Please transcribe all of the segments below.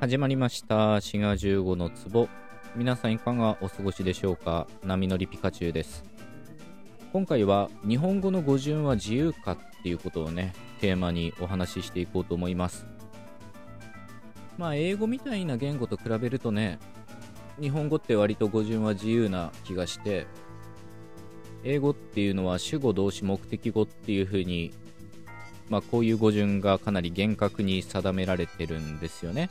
始まりました。滋賀15の壺。皆さんいかがお過ごしでしょうか？波乗りピカチュウです。今回は日本語の語順は自由かっていうことをねテーマにお話ししていこうと思います。まあ英語みたいな言語と比べるとね日本語って割と語順は自由な気がして英語っていうのは主語動詞目的語っていう風にまあこういう語順がかなり厳格に定められてるんですよね。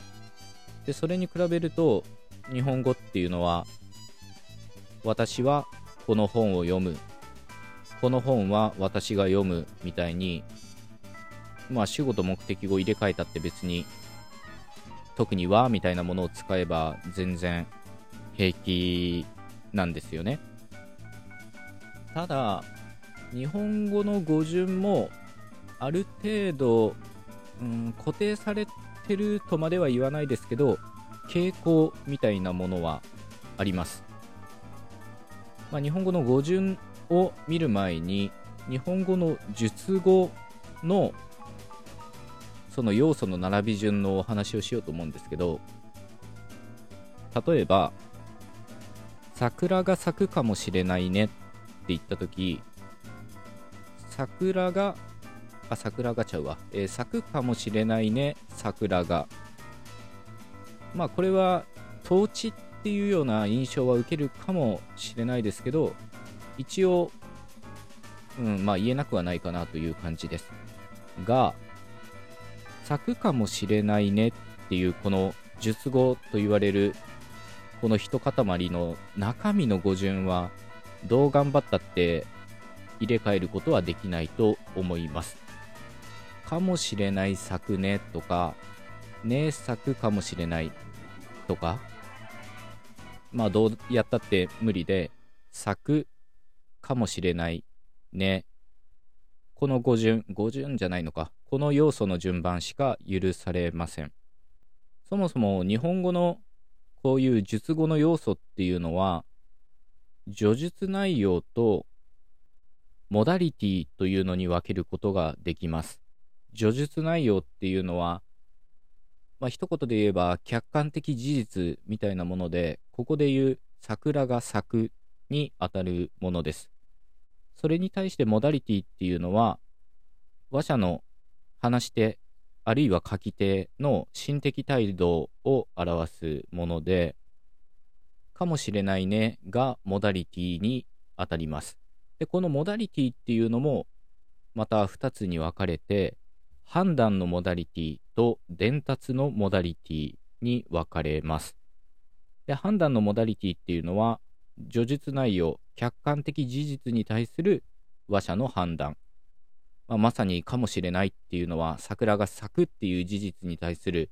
でそれに比べると日本語っていうのは私はこの本を読む。この本は私が読むみたいにまあ主語と目的語入れ替えたって別に特にはみたいなものを使えば全然平気なんですよね。ただ日本語の語順もある程度、うん、固定されてるとまでは言わないですけど傾向みたいなものはあります、まあ、日本語の語順を見る前に日本語の述語のその要素の並び順のお話をしようと思うんですけど例えば桜が咲くかもしれないねって言った時桜があ桜がちゃうわ、えー、咲くかもしれないね。桜が。まあこれは統治っていうような印象は受けるかもしれないですけど一応、うんまあ、言えなくはないかなという感じです。が咲くかもしれないねっていうこの術語と言われるこの一塊の中身の語順はどう頑張ったって入れ替えることはできないと思います。かもしれない咲くねとかね咲くかもしれないとかまあどうやったって無理で咲くかもしれないね。この語順語順じゃないのか。この要素の順番しか許されません。そもそも日本語のこういう述語の要素っていうのは叙述内容とモダリティというのに分けることができます。叙述内容っていうのはまあ、一言で言えば客観的事実みたいなもので、ここで言う桜が咲くにあたるものです。それに対してモダリティっていうのは、話者の話し手、あるいは書き手の心的態度を表すもので、かもしれないねがモダリティにあたります。で、このモダリティっていうのも、また2つに分かれて、判断のモダリティと伝達のモダリティに分かれます。で判断のモダリティっていうのは、叙述内容、客観的事実に対する話者の判断。まあ、まさにかもしれないっていうのは、桜が咲くっていう事実に対する、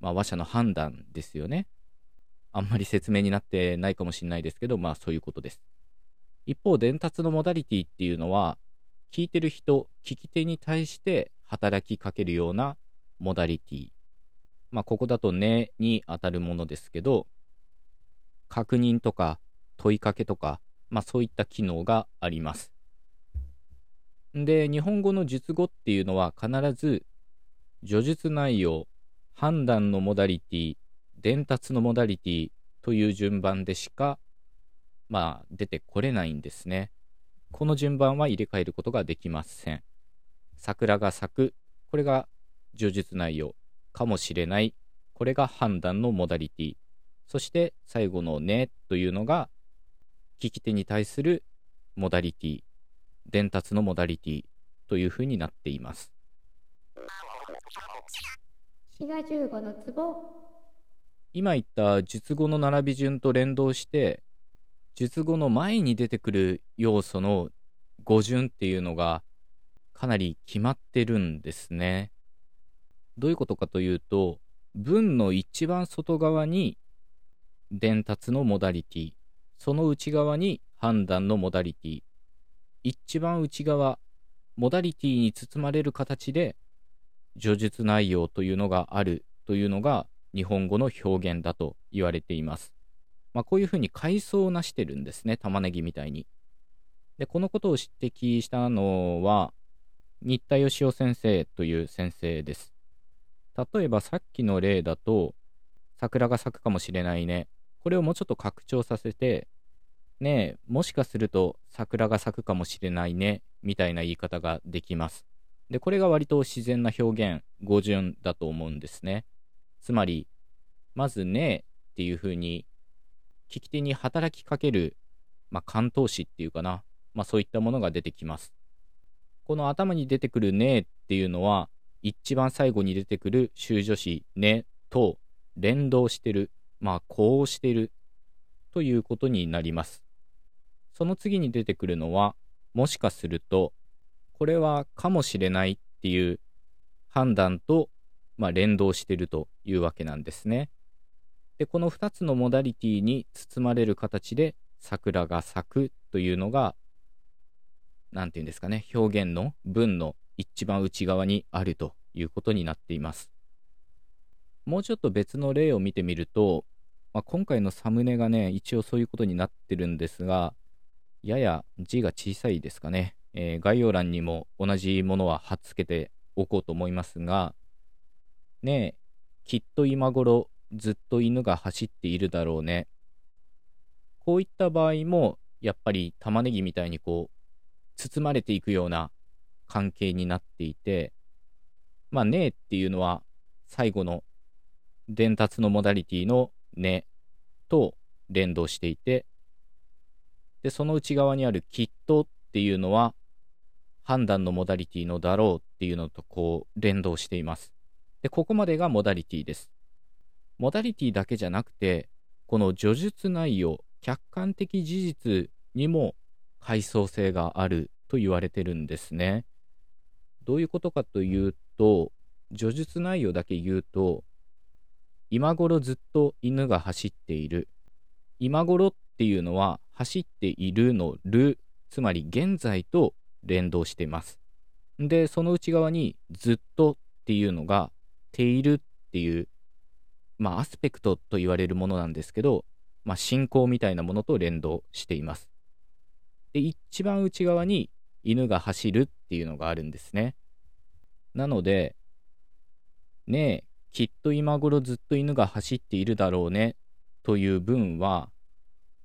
まあ、話者の判断ですよね。あんまり説明になってないかもしれないですけど、まあそういうことです。一方、伝達のモダリティっていうのは、聞いてる人、聞き手に対して働きかけるようなモダリティ。まあ、ここだとねに当たるものですけど、確認とか問いかけとか、まあ、そういった機能があります。で、日本語の述語っていうのは必ず、叙述内容、判断のモダリティ、伝達のモダリティという順番でしか、まあ、出てこれないんですね。この順番は入れ替えることができません。桜が咲く、これが叙述内容かもしれない、これが判断のモダリティ。そして最後のねというのが、聞き手に対するモダリティ、伝達のモダリティ。というふうになっています。今言った述語の並び順と連動して述語の前に出てくる要素の語順っていうのがかなり決まってるんですね。どういうことかというと、文の一番外側に伝達のモダリティ、その内側に判断のモダリティ、一番内側、モダリティに包まれる形で叙述内容というのがあるというのが日本語の表現だと言われています。まあ、こういうふうに階層をなしてるんですね、玉ねぎみたいに。で、このことを指摘したのは、新田義雄先生という先生です。例えばさっきの例だと、桜が咲くかもしれないね。これをもうちょっと拡張させて、ねえ、もしかすると桜が咲くかもしれないね、みたいな言い方ができます。で、これが割と自然な表現、語順だと思うんですね。つまり、まずねえっていう風に、聞き手に働きかける、まあ、関東詞っていうかな、まあ、そういったものが出てきます。この頭に出てくるねっていうのは、一番最後に出てくる修助詞ねと連動してる、まあ、こうしてるということになります。その次に出てくるのは、もしかすると、これはかもしれないっていう判断と、まあ、連動してるというわけなんですね。で、この2つのモダリティに包まれる形で桜が咲くというのが、何て言うんですかね、表現の文の一番内側にあるということになっています。もうちょっと別の例を見てみると、まあ、今回のサムネがね、一応そういうことになってるんですが、やや字が小さいですかね。えー、概要欄にも同じものは貼っつけておこうと思いますが、ねえ、きっと今頃ずっと犬が走っているだろうね。こういった場合も、やっぱり玉ねぎみたいにこう、包まれていくような関係になっていて、まあ、ねえっていうのは最後の伝達のモダリティのねと連動していて、で、その内側にあるきっとっていうのは判断のモダリティのだろうっていうのとこう連動しています。で、ここまでがモダリティです。モダリティだけじゃなくて、この叙述内容、客観的事実にも階層性があると言われてるんですね。どういうことかというと、叙述内容だけ言うと、今頃ずっと犬が走っている。今頃っていうのは走っているのる、つまり現在と連動しています。で、その内側にずっとっていうのが、ているっていう、まあ、アスペクトと言われるものなんですけど、まあ、進行みたいなものと連動しています。で、一番内側に犬が走るっていうのがあるんですね。なので、ねえ、きっと今頃ずっと犬が走っているだろうねという文は、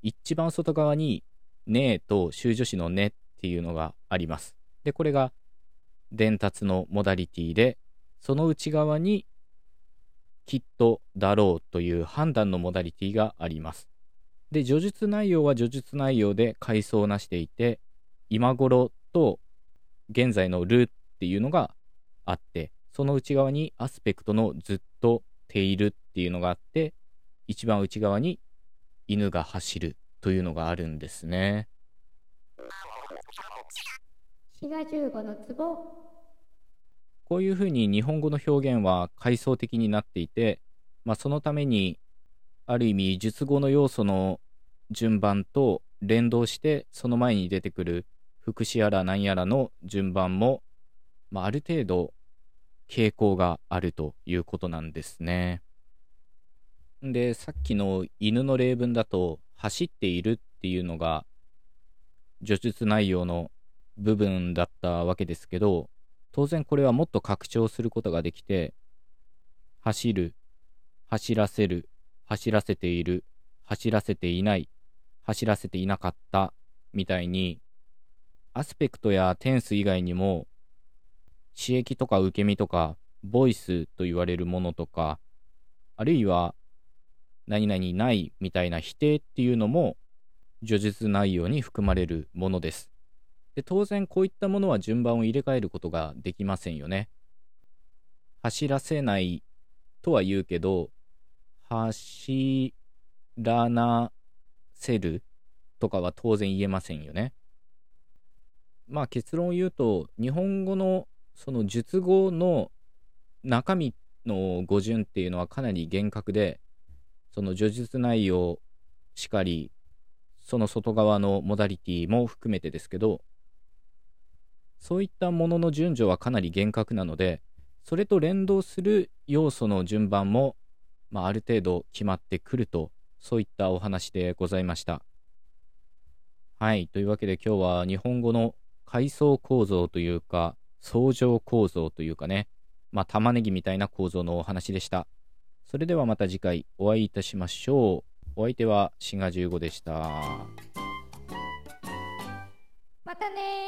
一番外側にねえと修助詞のねっていうのがあります。で、これが伝達のモダリティで、その内側にきっとだろうという判断のモダリティがあります。で、叙述内容は叙述内容で階層をなしていて、今頃と現在のるっていうのがあって、その内側にアスペクトのずっとているっていうのがあって、一番内側に犬が走るというのがあるんですね。滋賀15の壺こういうふうに日本語の表現は階層的になっていて、まあ、そのためにある意味述語の要素の順番と連動してその前に出てくる副詞やら何やらの順番も、まあ、ある程度傾向があるということなんですね。でさっきの犬の例文だと走っているっていうのが叙述内容の部分だったわけですけど、当然これはもっと拡張することができて、走る、走らせる、走らせている、走らせていない、走らせていなかったみたいに、アスペクトやテンス以外にも、刺激とか受け身とか、ボイスと言われるものとか、あるいは、何々ないみたいな否定っていうのも、叙述内容に含まれるものです。で当然こういったものは順番を入れ替えることができませんよね。走らせないとは言うけど、走らなせるとかは当然言えませんよね。まあ結論を言うと、日本語のその述語の中身の語順っていうのはかなり厳格で、その叙述内容しかり、その外側のモダリティも含めてですけど、そういったものの順序はかなり厳格なので、それと連動する要素の順番も、まあ、ある程度決まってくると、そういったお話でございました。はい。というわけで今日は日本語の階層構造というか、相乗構造というかね、まあ、玉ねぎみたいな構造のお話でした。それではまた次回お会いいたしましょう。お相手はシガ15でした。またね